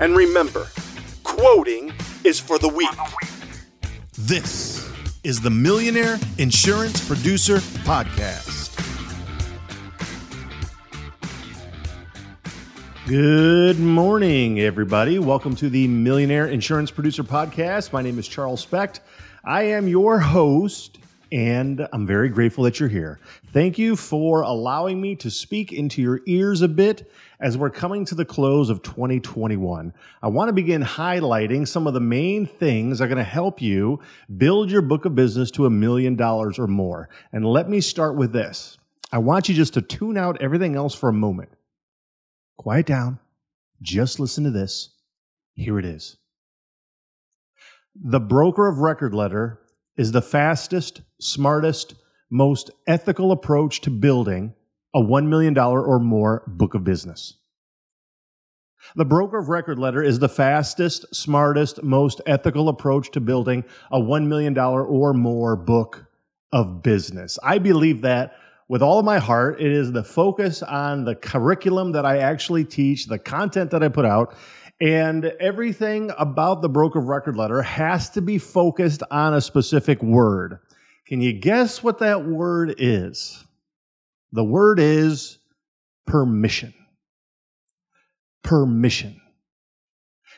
And remember, quoting is for the weak. This is the Millionaire Insurance Producer Podcast. Good morning, everybody. Welcome to the Millionaire Insurance Producer Podcast. My name is Charles Specht. I am your host, and I'm very grateful that you're here. Thank you for allowing me to speak into your ears a bit as we're coming to the close of 2021. I want to begin highlighting some of the main things that are going to help you build your book of business to a million dollars or more. And let me start with this. I want you just to tune out everything else for a moment. Quiet down. Just listen to this. Here it is. The broker of record letter is the fastest, smartest, most ethical approach to building a $1 million or more book of business. The broker of record letter is the fastest, smartest, most ethical approach to building a $1 million or more book of business. I believe that with all of my heart. It is the focus on the curriculum that I actually teach, the content that I put out, and everything about the broker of record letter has to be focused on a specific word. Can you guess what that word is? The word is permission. Permission.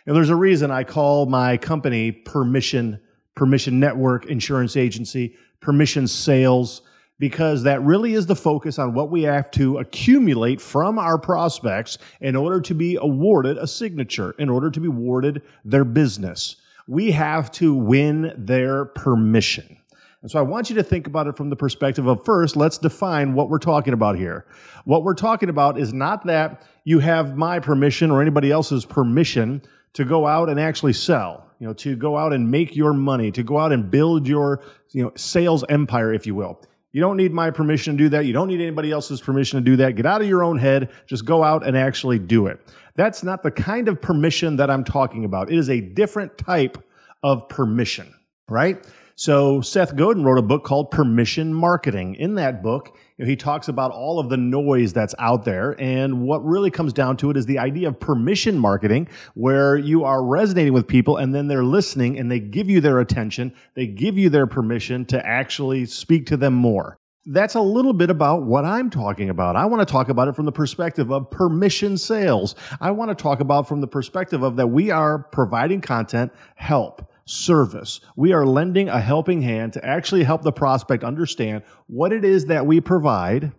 And there's a reason I call my company Permission, Permission Network Insurance Agency, Permission Sales because that really is the focus on what we have to accumulate from our prospects in order to be awarded a signature, in order to be awarded their business. We have to win their permission. And so I want you to think about it from the perspective of first, let's define what we're talking about here. What we're talking about is not that you have my permission or anybody else's permission to go out and actually sell, you know, to go out and make your money, to go out and build your, you know, sales empire, if you will. You don't need my permission to do that. You don't need anybody else's permission to do that. Get out of your own head. Just go out and actually do it. That's not the kind of permission that I'm talking about. It is a different type of permission, right? So Seth Godin wrote a book called Permission Marketing. In that book, he talks about all of the noise that's out there. And what really comes down to it is the idea of permission marketing, where you are resonating with people and then they're listening and they give you their attention. They give you their permission to actually speak to them more. That's a little bit about what I'm talking about. I want to talk about it from the perspective of permission sales. I want to talk about from the perspective of that we are providing content, help service. We are lending a helping hand to actually help the prospect understand what it is that we provide,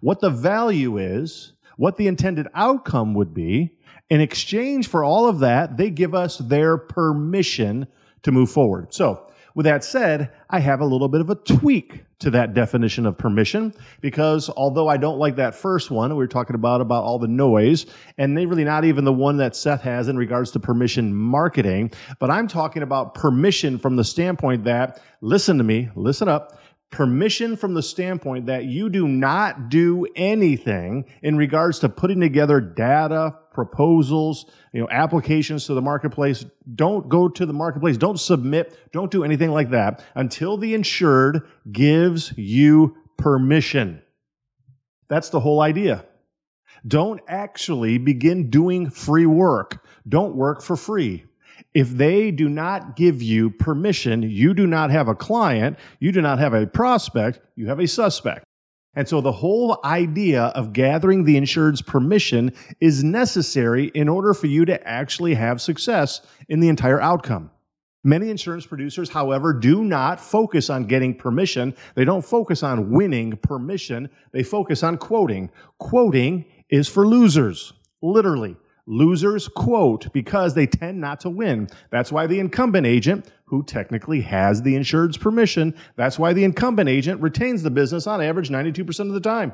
what the value is, what the intended outcome would be. In exchange for all of that, they give us their permission to move forward. So, with that said, I have a little bit of a tweak to that definition of permission because although I don't like that first one, we were talking about about all the noise, and they really not even the one that Seth has in regards to permission marketing, but I'm talking about permission from the standpoint that listen to me, listen up. Permission from the standpoint that you do not do anything in regards to putting together data, proposals, you know, applications to the marketplace. Don't go to the marketplace. Don't submit. Don't do anything like that until the insured gives you permission. That's the whole idea. Don't actually begin doing free work. Don't work for free. If they do not give you permission, you do not have a client, you do not have a prospect, you have a suspect. And so the whole idea of gathering the insured's permission is necessary in order for you to actually have success in the entire outcome. Many insurance producers, however, do not focus on getting permission. They don't focus on winning permission. They focus on quoting. Quoting is for losers, literally. Losers quote because they tend not to win. That's why the incumbent agent, who technically has the insured's permission, that's why the incumbent agent retains the business on average 92% of the time.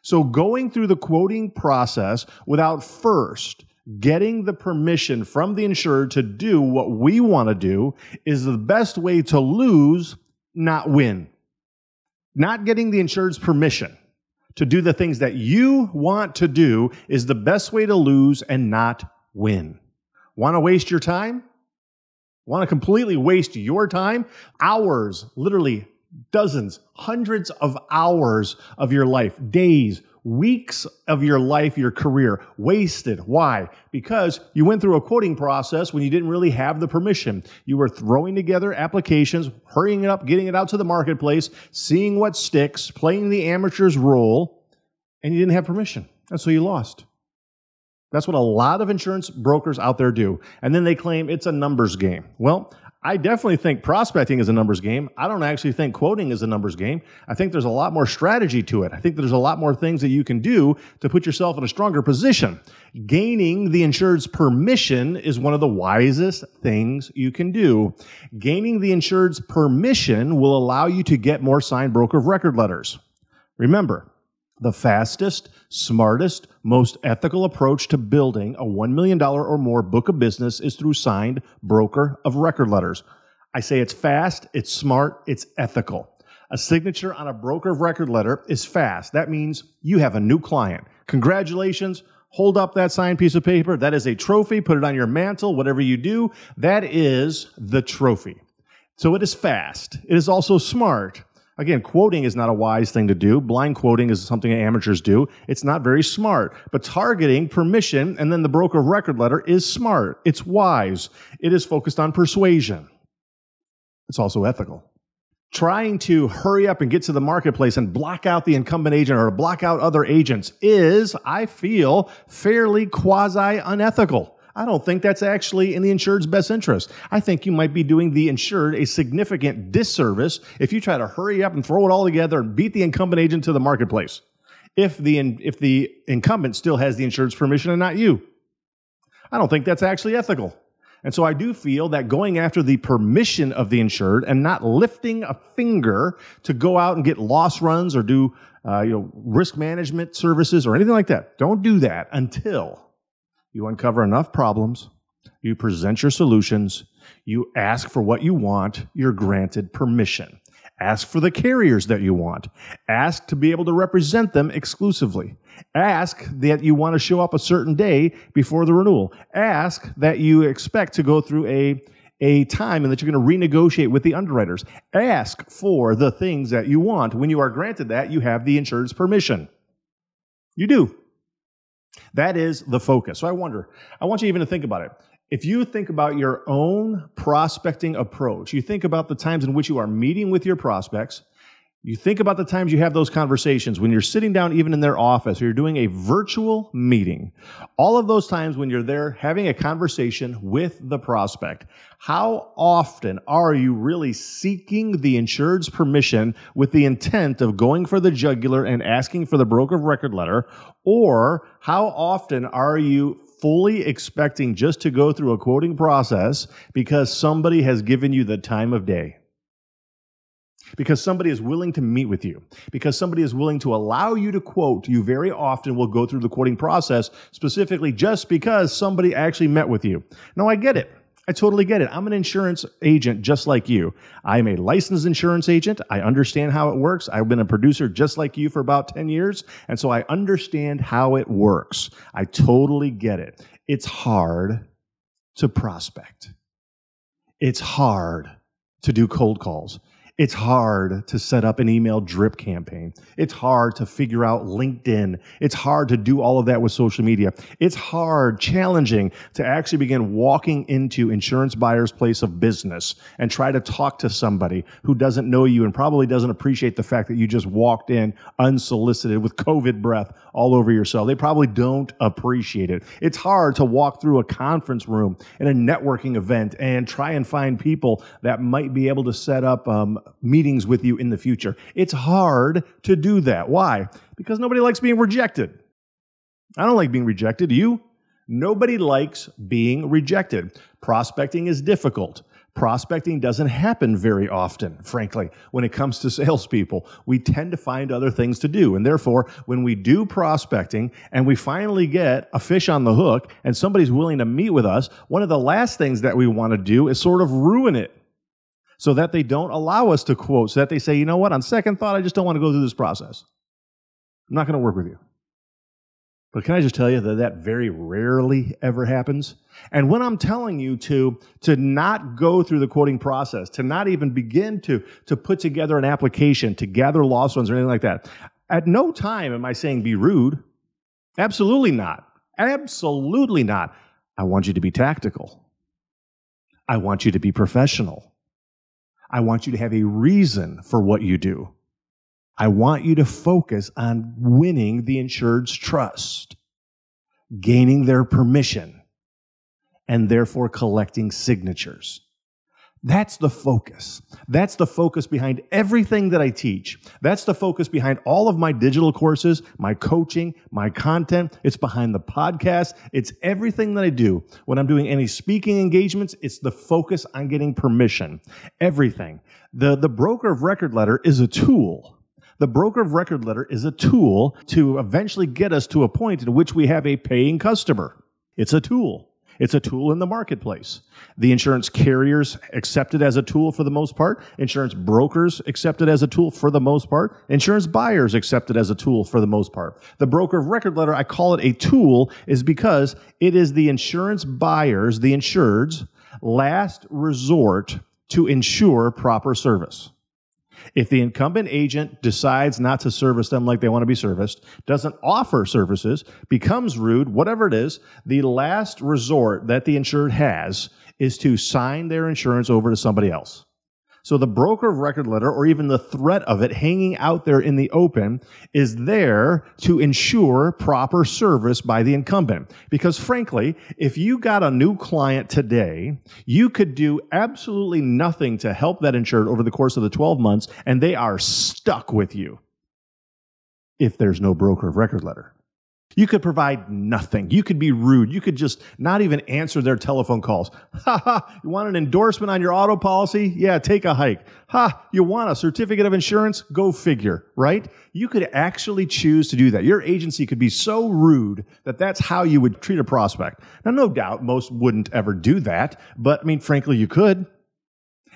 So going through the quoting process without first getting the permission from the insured to do what we want to do is the best way to lose, not win. Not getting the insured's permission to do the things that you want to do is the best way to lose and not win. Want to waste your time? Want to completely waste your time? Hours, literally dozens, hundreds of hours of your life, days, weeks of your life, your career wasted. Why? Because you went through a quoting process when you didn't really have the permission. You were throwing together applications, hurrying it up, getting it out to the marketplace, seeing what sticks, playing the amateur's role, and you didn't have permission. And so you lost. That's what a lot of insurance brokers out there do. And then they claim it's a numbers game. Well, I definitely think prospecting is a numbers game. I don't actually think quoting is a numbers game. I think there's a lot more strategy to it. I think there's a lot more things that you can do to put yourself in a stronger position. Gaining the insured's permission is one of the wisest things you can do. Gaining the insured's permission will allow you to get more signed broker of record letters. Remember, the fastest, smartest, most ethical approach to building a $1 million or more book of business is through signed broker of record letters. I say it's fast, it's smart, it's ethical. A signature on a broker of record letter is fast. That means you have a new client. Congratulations. Hold up that signed piece of paper. That is a trophy. Put it on your mantle, whatever you do. That is the trophy. So it is fast. It is also smart. Again, quoting is not a wise thing to do. Blind quoting is something amateurs do. It's not very smart. But targeting, permission, and then the broker of record letter is smart. It's wise. It is focused on persuasion. It's also ethical. Trying to hurry up and get to the marketplace and block out the incumbent agent or block out other agents is, I feel, fairly quasi unethical. I don't think that's actually in the insured's best interest. I think you might be doing the insured a significant disservice if you try to hurry up and throw it all together and beat the incumbent agent to the marketplace. If the, if the incumbent still has the insured's permission and not you. I don't think that's actually ethical. And so I do feel that going after the permission of the insured and not lifting a finger to go out and get loss runs or do uh, you know risk management services or anything like that. Don't do that until you uncover enough problems, you present your solutions, you ask for what you want, you're granted permission. Ask for the carriers that you want. Ask to be able to represent them exclusively. Ask that you want to show up a certain day before the renewal. Ask that you expect to go through a, a time and that you're going to renegotiate with the underwriters. Ask for the things that you want. When you are granted that, you have the insured's permission. You do. That is the focus. So I wonder, I want you even to think about it. If you think about your own prospecting approach, you think about the times in which you are meeting with your prospects, you think about the times you have those conversations when you're sitting down, even in their office, or you're doing a virtual meeting. All of those times when you're there having a conversation with the prospect. How often are you really seeking the insured's permission with the intent of going for the jugular and asking for the broker of record letter? Or how often are you fully expecting just to go through a quoting process because somebody has given you the time of day? Because somebody is willing to meet with you, because somebody is willing to allow you to quote, you very often will go through the quoting process specifically just because somebody actually met with you. No, I get it. I totally get it. I'm an insurance agent just like you. I'm a licensed insurance agent. I understand how it works. I've been a producer just like you for about 10 years. And so I understand how it works. I totally get it. It's hard to prospect. It's hard to do cold calls. It's hard to set up an email drip campaign. It's hard to figure out LinkedIn. It's hard to do all of that with social media. It's hard, challenging to actually begin walking into insurance buyer's place of business and try to talk to somebody who doesn't know you and probably doesn't appreciate the fact that you just walked in unsolicited with COVID breath all over yourself. They probably don't appreciate it. It's hard to walk through a conference room in a networking event and try and find people that might be able to set up um, meetings with you in the future. It's hard to do that. Why? Because nobody likes being rejected. I don't like being rejected. You? Nobody likes being rejected. Prospecting is difficult. Prospecting doesn't happen very often, frankly, when it comes to salespeople. We tend to find other things to do. And therefore, when we do prospecting and we finally get a fish on the hook and somebody's willing to meet with us, one of the last things that we want to do is sort of ruin it so that they don't allow us to quote, so that they say, you know what, on second thought, I just don't want to go through this process. I'm not going to work with you. But can I just tell you that that very rarely ever happens? And when I'm telling you to, to not go through the quoting process, to not even begin to, to put together an application, to gather loss runs or anything like that, at no time am I saying be rude. Absolutely not. Absolutely not. I want you to be tactical. I want you to be professional. I want you to have a reason for what you do. I want you to focus on winning the insured's trust, gaining their permission, and therefore collecting signatures. That's the focus. That's the focus behind everything that I teach. That's the focus behind all of my digital courses, my coaching, my content. It's behind the podcast. It's everything that I do. When I'm doing any speaking engagements, it's the focus on getting permission. Everything. The, the broker of record letter is a tool. The broker of record letter is a tool to eventually get us to a point in which we have a paying customer. It's a tool. It's a tool in the marketplace. The insurance carriers accept it as a tool for the most part. Insurance brokers accept it as a tool for the most part. Insurance buyers accept it as a tool for the most part. The broker of record letter, I call it a tool, is because it is the insurance buyers, the insureds, last resort to ensure proper service. If the incumbent agent decides not to service them like they want to be serviced, doesn't offer services, becomes rude, whatever it is, the last resort that the insured has is to sign their insurance over to somebody else. So the broker of record letter or even the threat of it hanging out there in the open is there to ensure proper service by the incumbent. Because frankly, if you got a new client today, you could do absolutely nothing to help that insured over the course of the 12 months and they are stuck with you if there's no broker of record letter. You could provide nothing. You could be rude. You could just not even answer their telephone calls. Ha ha. You want an endorsement on your auto policy? Yeah, take a hike. Ha. You want a certificate of insurance? Go figure, right? You could actually choose to do that. Your agency could be so rude that that's how you would treat a prospect. Now, no doubt most wouldn't ever do that, but I mean, frankly, you could.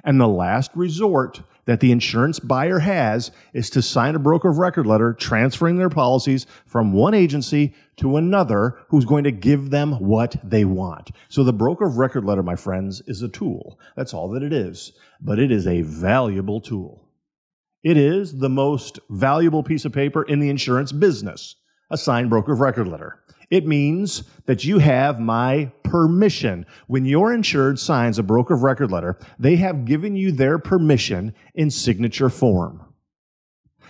And the last resort that the insurance buyer has is to sign a broker of record letter transferring their policies from one agency to another who's going to give them what they want. So the broker of record letter, my friends, is a tool. That's all that it is. But it is a valuable tool. It is the most valuable piece of paper in the insurance business, a signed broker of record letter. It means that you have my permission. When your insured signs a broker of record letter, they have given you their permission in signature form.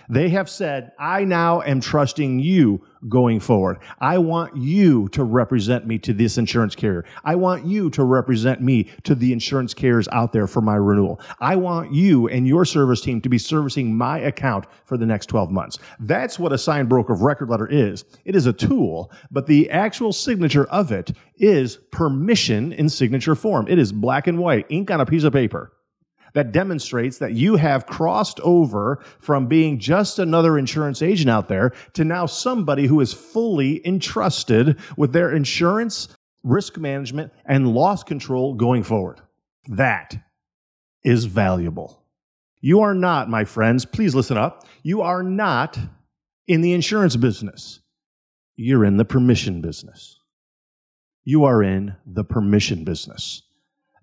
They have said, I now am trusting you going forward. I want you to represent me to this insurance carrier. I want you to represent me to the insurance carriers out there for my renewal. I want you and your service team to be servicing my account for the next 12 months. That's what a signed broker of record letter is. It is a tool, but the actual signature of it is permission in signature form. It is black and white, ink on a piece of paper that demonstrates that you have crossed over from being just another insurance agent out there to now somebody who is fully entrusted with their insurance, risk management, and loss control going forward. That is valuable. You are not, my friends, please listen up. You are not in the insurance business. You're in the permission business. You are in the permission business.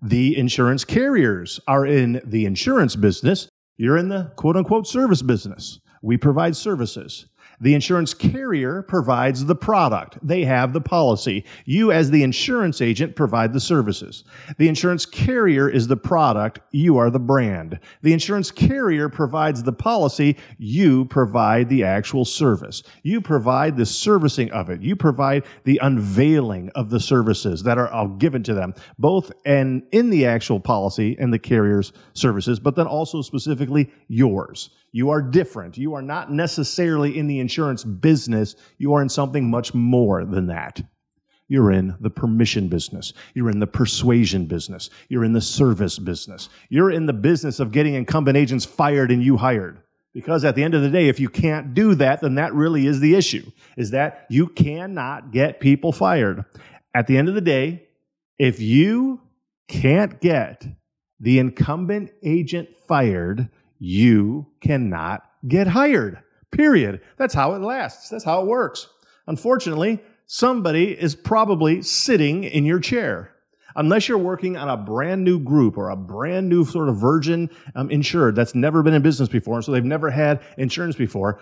The insurance carriers are in the insurance business. You're in the quote unquote service business. We provide services. The insurance carrier provides the product. They have the policy. You, as the insurance agent, provide the services. The insurance carrier is the product. You are the brand. The insurance carrier provides the policy. You provide the actual service. You provide the servicing of it. You provide the unveiling of the services that are given to them, both in the actual policy and the carrier's services, but then also specifically yours. You are different. You are not necessarily in the insurance business. You are in something much more than that. You're in the permission business. You're in the persuasion business. You're in the service business. You're in the business of getting incumbent agents fired and you hired. Because at the end of the day, if you can't do that, then that really is the issue, is that you cannot get people fired. At the end of the day, if you can't get the incumbent agent fired, you cannot get hired. Period. That's how it lasts. That's how it works. Unfortunately, somebody is probably sitting in your chair. Unless you're working on a brand new group or a brand new sort of virgin um, insured that's never been in business before, and so they've never had insurance before.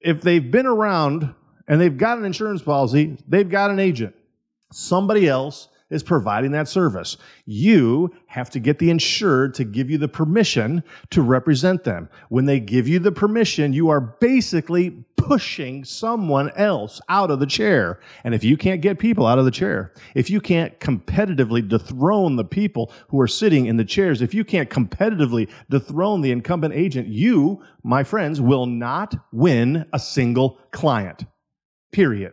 If they've been around and they've got an insurance policy, they've got an agent. Somebody else is providing that service. You have to get the insured to give you the permission to represent them. When they give you the permission, you are basically pushing someone else out of the chair. And if you can't get people out of the chair, if you can't competitively dethrone the people who are sitting in the chairs, if you can't competitively dethrone the incumbent agent, you, my friends, will not win a single client. Period.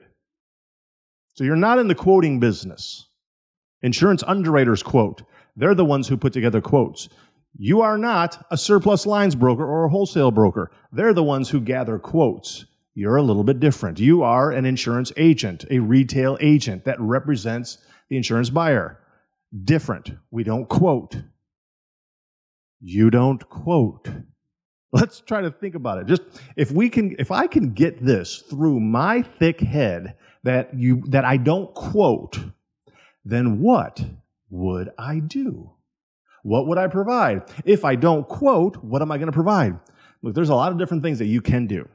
So you're not in the quoting business. Insurance underwriters quote. They're the ones who put together quotes. You are not a surplus lines broker or a wholesale broker. They're the ones who gather quotes. You're a little bit different. You are an insurance agent, a retail agent that represents the insurance buyer. Different. We don't quote. You don't quote. Let's try to think about it. Just if we can, if I can get this through my thick head that you, that I don't quote, then what would I do? What would I provide? If I don't quote, what am I going to provide? Look, there's a lot of different things that you can do.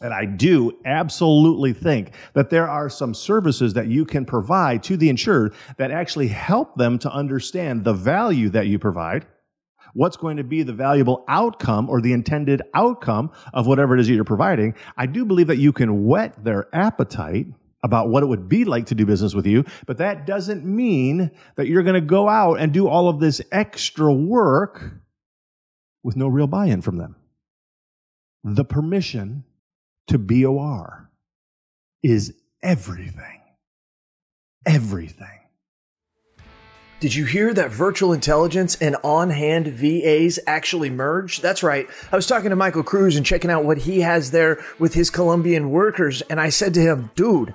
And I do absolutely think that there are some services that you can provide to the insured that actually help them to understand the value that you provide, what's going to be the valuable outcome or the intended outcome of whatever it is that you're providing. I do believe that you can whet their appetite about what it would be like to do business with you, but that doesn't mean that you're going to go out and do all of this extra work with no real buy in from them. The permission to BOR is everything. Everything. Did you hear that virtual intelligence and on hand VAs actually merge? That's right. I was talking to Michael Cruz and checking out what he has there with his Colombian workers, and I said to him, dude,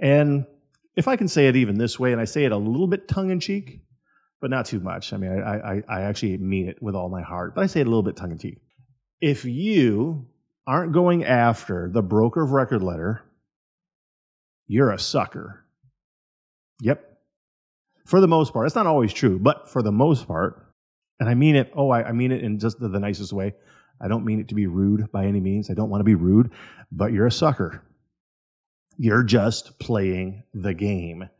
And if I can say it even this way, and I say it a little bit tongue in cheek, but not too much. I mean, I, I, I actually mean it with all my heart, but I say it a little bit tongue in cheek. If you aren't going after the broker of record letter, you're a sucker. Yep, For the most part, it's not always true, but for the most part, and I mean it, oh, I, I mean it in just the, the nicest way. I don't mean it to be rude by any means. I don't want to be rude, but you're a sucker. You're just playing the game.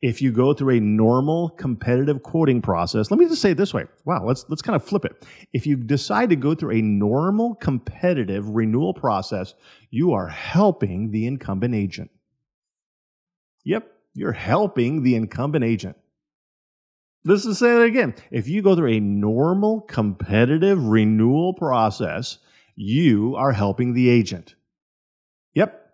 If you go through a normal competitive quoting process, let me just say it this way. Wow, let's let's kind of flip it. If you decide to go through a normal competitive renewal process, you are helping the incumbent agent. Yep, you're helping the incumbent agent. Let's just say it again. If you go through a normal competitive renewal process, you are helping the agent. Yep,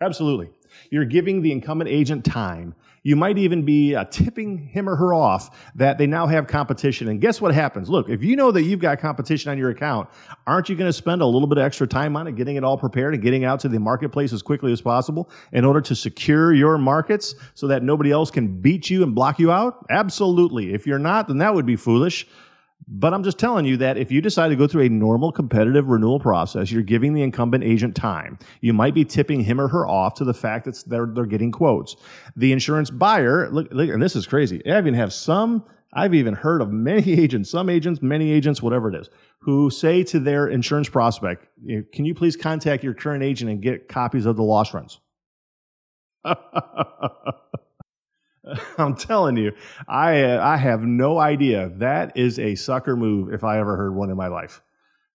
absolutely. You're giving the incumbent agent time. You might even be uh, tipping him or her off that they now have competition. And guess what happens? Look, if you know that you've got competition on your account, aren't you going to spend a little bit of extra time on it, getting it all prepared and getting out to the marketplace as quickly as possible in order to secure your markets so that nobody else can beat you and block you out? Absolutely. If you're not, then that would be foolish. But I'm just telling you that if you decide to go through a normal competitive renewal process, you're giving the incumbent agent time. You might be tipping him or her off to the fact that they're, they're getting quotes. The insurance buyer, look, look, and this is crazy. I even have some, I've even heard of many agents, some agents, many agents, whatever it is, who say to their insurance prospect, can you please contact your current agent and get copies of the loss runs? I'm telling you, I I have no idea. That is a sucker move if I ever heard one in my life.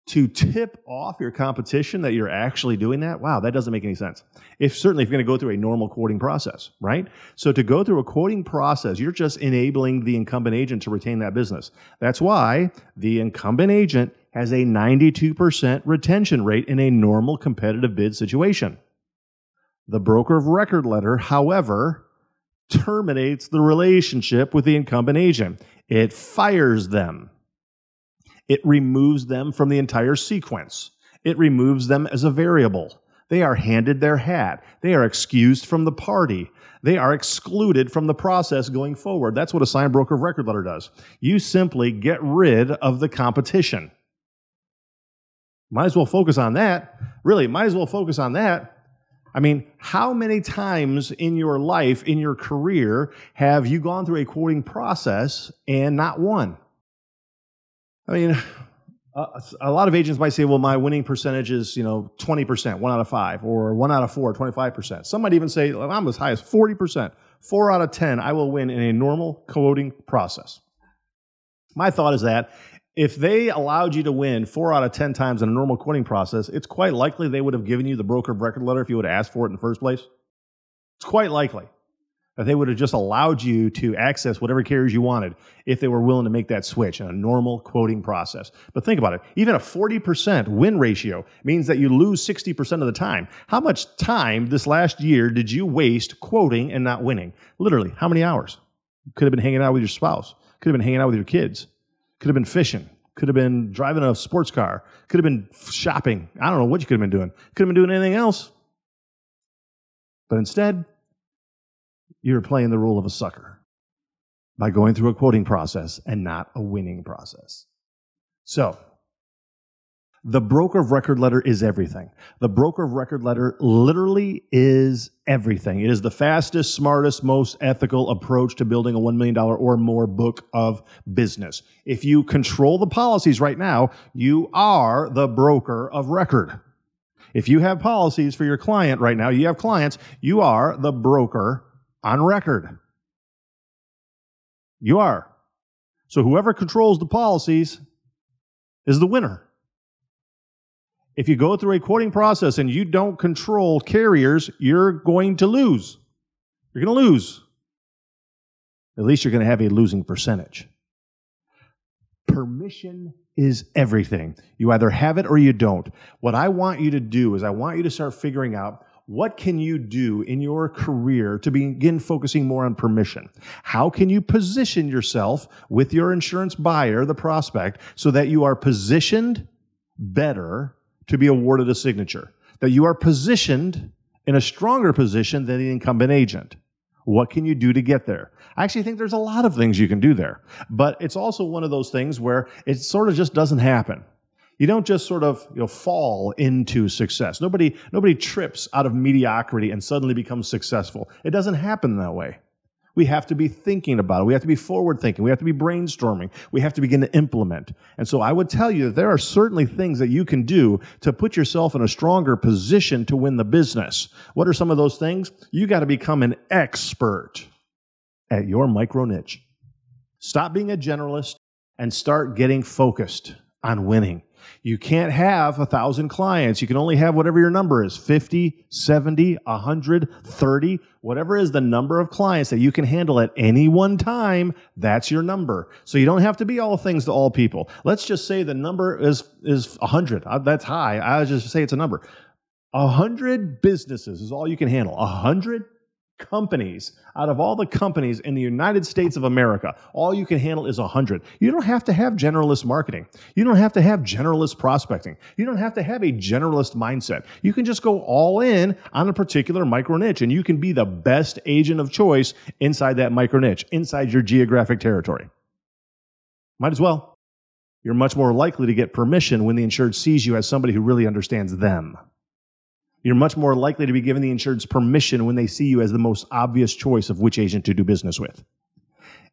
To tip off your competition that you're actually doing that, wow, that doesn't make any sense. If certainly if you're going to go through a normal quoting process, right? So to go through a quoting process, you're just enabling the incumbent agent to retain that business. That's why the incumbent agent has a 92% retention rate in a normal competitive bid situation. The broker of record letter, however, terminates the relationship with the incumbent agent. It fires them. It removes them from the entire sequence. It removes them as a variable. They are handed their hat. They are excused from the party. They are excluded from the process going forward. That's what a signed broker of record letter does. You simply get rid of the competition. Might as well focus on that. Really, might as well focus on that I mean, how many times in your life, in your career, have you gone through a quoting process and not won? I mean, a lot of agents might say, well, my winning percentage is, you know, 20%, one out of five, or one out of four, 25%. Some might even say, I'm as high as 40%. Four out of 10, I will win in a normal quoting process. My thought is that if they allowed you to win four out of 10 times in a normal quoting process, it's quite likely they would have given you the broker of record letter if you would have asked for it in the first place. It's quite likely that they would have just allowed you to access whatever carriers you wanted if they were willing to make that switch in a normal quoting process. But think about it. Even a 40% win ratio means that you lose 60% of the time. How much time this last year did you waste quoting and not winning? Literally, how many hours? You could have been hanging out with your spouse. Could have been hanging out with your kids could have been fishing. Could have been driving a sports car. Could have been shopping. I don't know what you could have been doing. Could have been doing anything else. But instead, you're playing the role of a sucker by going through a quoting process and not a winning process. So, the broker of record letter is everything. The broker of record letter literally is everything. It is the fastest, smartest, most ethical approach to building a $1 million or more book of business. If you control the policies right now, you are the broker of record. If you have policies for your client right now, you have clients, you are the broker on record. You are. So whoever controls the policies is the winner. If you go through a quoting process and you don't control carriers, you're going to lose. You're going to lose. At least you're going to have a losing percentage. Permission is everything. You either have it or you don't. What I want you to do is I want you to start figuring out what can you do in your career to begin focusing more on permission? How can you position yourself with your insurance buyer, the prospect, so that you are positioned better to be awarded a signature, that you are positioned in a stronger position than the incumbent agent. What can you do to get there? I actually think there's a lot of things you can do there, but it's also one of those things where it sort of just doesn't happen. You don't just sort of you know, fall into success. Nobody, nobody trips out of mediocrity and suddenly becomes successful. It doesn't happen that way. We have to be thinking about it. We have to be forward thinking. We have to be brainstorming. We have to begin to implement. And so I would tell you that there are certainly things that you can do to put yourself in a stronger position to win the business. What are some of those things? You got to become an expert at your micro niche. Stop being a generalist and start getting focused on winning. You can't have a thousand clients. You can only have whatever your number is 50, 70, 100, 30, whatever is the number of clients that you can handle at any one time. That's your number. So you don't have to be all things to all people. Let's just say the number is, is 100. Uh, that's high. I'll just say it's a number. 100 businesses is all you can handle. 100 companies out of all the companies in the United States of America, all you can handle is 100. You don't have to have generalist marketing. You don't have to have generalist prospecting. You don't have to have a generalist mindset. You can just go all in on a particular micro niche and you can be the best agent of choice inside that micro niche, inside your geographic territory. Might as well. You're much more likely to get permission when the insured sees you as somebody who really understands them. You're much more likely to be given the insured's permission when they see you as the most obvious choice of which agent to do business with.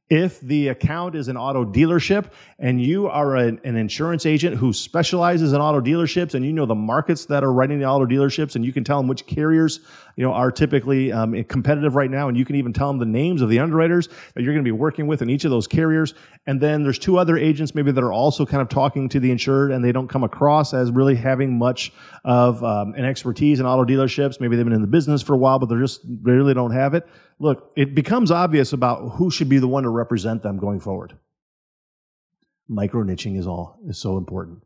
If the account is an auto dealership and you are an, an, insurance agent who specializes in auto dealerships and you know the markets that are writing the auto dealerships and you can tell them which carriers you know are typically um, competitive right now and you can even tell them the names of the underwriters that you're going to be working with in each of those carriers. And then there's two other agents maybe that are also kind of talking to the insured and they don't come across as really having much of um, an expertise in auto dealerships. Maybe they've been in the business for a while but they're just they really don't have it look, it becomes obvious about who should be the one to represent them going forward. Micro niching is all is so important.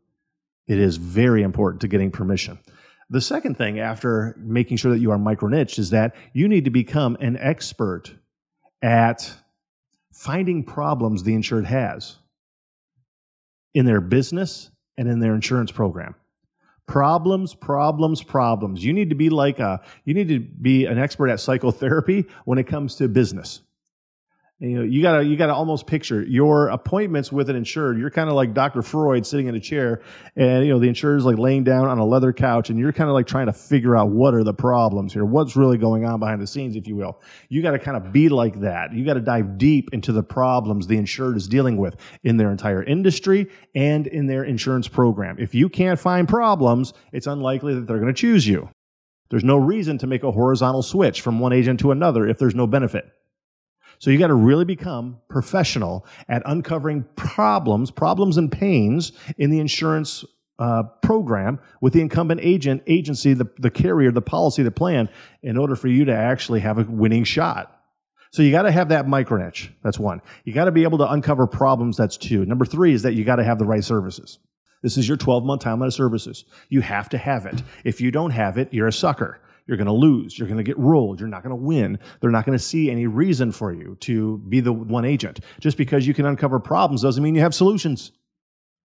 It is very important to getting permission. The second thing after making sure that you are micro niche is that you need to become an expert at finding problems the insured has in their business and in their insurance program. Problems, problems, problems. You need to be like a, you need to be an expert at psychotherapy when it comes to business you know, you gotta you gotta almost picture your appointments with an insured. You're kind of like Dr. Freud sitting in a chair, and you know the insurer's like laying down on a leather couch, and you're kind of like trying to figure out what are the problems here, what's really going on behind the scenes, if you will. You got to kind of be like that. You got to dive deep into the problems the insured is dealing with in their entire industry and in their insurance program. If you can't find problems, it's unlikely that they're going to choose you. There's no reason to make a horizontal switch from one agent to another if there's no benefit. So you got to really become professional at uncovering problems, problems and pains in the insurance uh, program with the incumbent agent, agency, the, the carrier, the policy, the plan, in order for you to actually have a winning shot. So you got to have that micro niche. That's one. You got to be able to uncover problems. That's two. Number three is that you got to have the right services. This is your 12 month timeline of services. You have to have it. If you don't have it, you're a sucker. You're going to lose. You're going to get rolled. You're not going to win. They're not going to see any reason for you to be the one agent. Just because you can uncover problems doesn't mean you have solutions.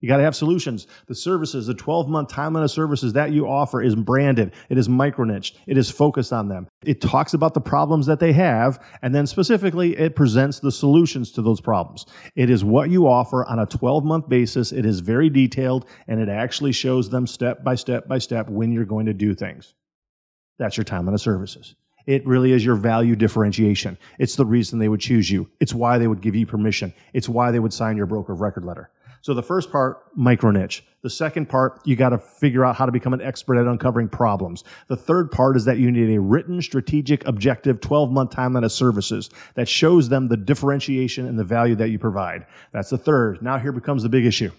You got to have solutions. The services, the 12 month timeline of services that you offer is branded. It is micro niched. It is focused on them. It talks about the problems that they have. And then specifically, it presents the solutions to those problems. It is what you offer on a 12 month basis. It is very detailed and it actually shows them step by step by step when you're going to do things. That's your time timeline of services. It really is your value differentiation. It's the reason they would choose you. It's why they would give you permission. It's why they would sign your broker of record letter. So the first part, micro niche. The second part, you got to figure out how to become an expert at uncovering problems. The third part is that you need a written strategic objective 12 month timeline of services that shows them the differentiation and the value that you provide. That's the third. Now here becomes the big issue.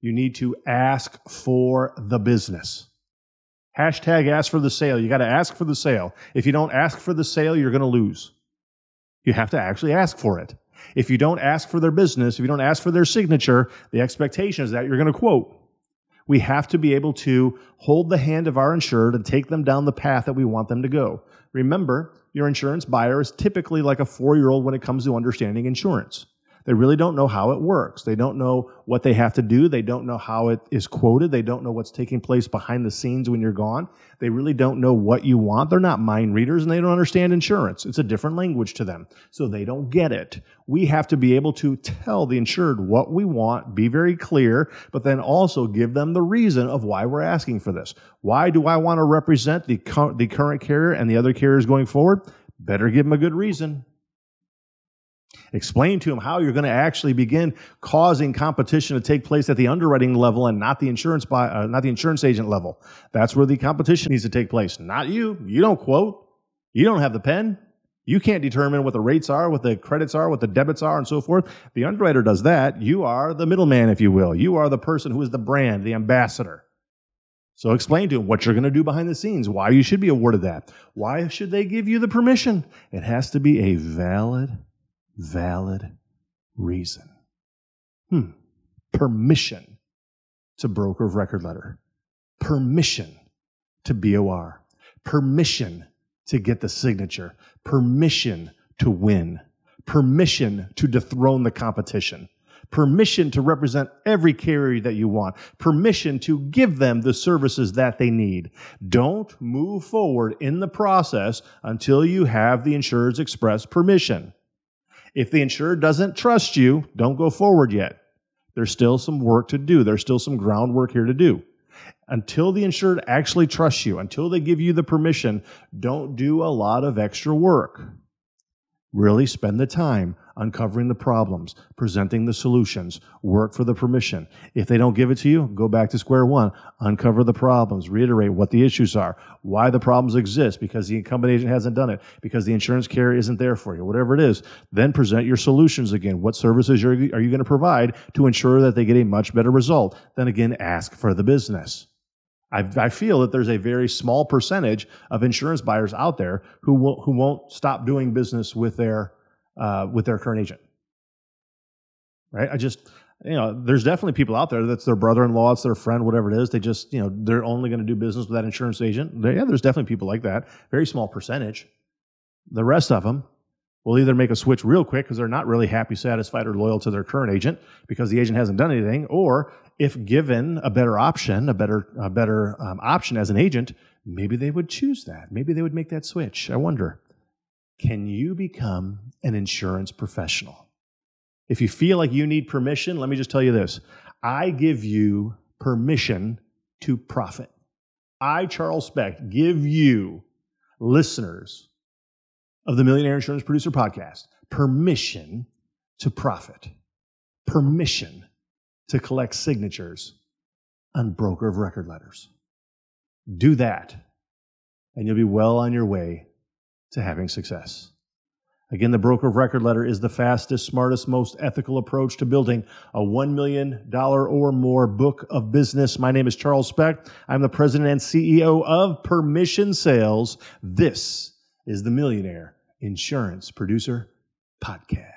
You need to ask for the business. Hashtag ask for the sale. You got to ask for the sale. If you don't ask for the sale, you're going to lose. You have to actually ask for it. If you don't ask for their business, if you don't ask for their signature, the expectation is that you're going to quote. We have to be able to hold the hand of our insured and take them down the path that we want them to go. Remember, your insurance buyer is typically like a four year old when it comes to understanding insurance. They really don't know how it works. They don't know what they have to do. They don't know how it is quoted. They don't know what's taking place behind the scenes when you're gone. They really don't know what you want. They're not mind readers and they don't understand insurance. It's a different language to them. So they don't get it. We have to be able to tell the insured what we want, be very clear, but then also give them the reason of why we're asking for this. Why do I want to represent the, the current carrier and the other carriers going forward? Better give them a good reason. Explain to them how you're going to actually begin causing competition to take place at the underwriting level and not the insurance by, uh, not the insurance agent level. That's where the competition needs to take place. Not you. You don't quote. You don't have the pen. You can't determine what the rates are, what the credits are, what the debits are, and so forth. The underwriter does that. You are the middleman, if you will. You are the person who is the brand, the ambassador. So explain to them what you're going to do behind the scenes, why you should be awarded that. Why should they give you the permission? It has to be a valid, valid reason. Hmm. Permission to broker of record letter. Permission to BOR. Permission to get the signature, permission to win, permission to dethrone the competition, permission to represent every carrier that you want, permission to give them the services that they need. Don't move forward in the process until you have the insurer's express permission. If the insurer doesn't trust you, don't go forward yet. There's still some work to do. There's still some groundwork here to do until the insured actually trusts you, until they give you the permission, don't do a lot of extra work. Really spend the time uncovering the problems, presenting the solutions, work for the permission. If they don't give it to you, go back to square one, uncover the problems, reiterate what the issues are, why the problems exist, because the incumbent agent hasn't done it, because the insurance carrier isn't there for you, whatever it is. Then present your solutions again. What services are you going to provide to ensure that they get a much better result? Then again, ask for the business. I, I, feel that there's a very small percentage of insurance buyers out there who will, who won't stop doing business with their uh, with their current agent. Right? I just you know, there's definitely people out there that's their brother-in-law, it's their friend, whatever it is. They just you know they're only going to do business with that insurance agent. yeah, there's definitely people like that. Very small percentage. The rest of them will either make a switch real quick because they're not really happy, satisfied, or loyal to their current agent because the agent hasn't done anything, or if given a better option, a better, a better um, option as an agent, maybe they would choose that. Maybe they would make that switch. I wonder. Can you become an insurance professional? If you feel like you need permission, let me just tell you this I give you permission to profit. I, Charles Specht, give you, listeners of the Millionaire Insurance Producer Podcast, permission to profit. Permission to collect signatures on broker of record letters. Do that, and you'll be well on your way to having success. Again, the broker of record letter is the fastest, smartest, most ethical approach to building a $1 million or more book of business. My name is Charles Specht. I'm the president and CEO of Permission Sales. This is the Millionaire Insurance Producer Podcast.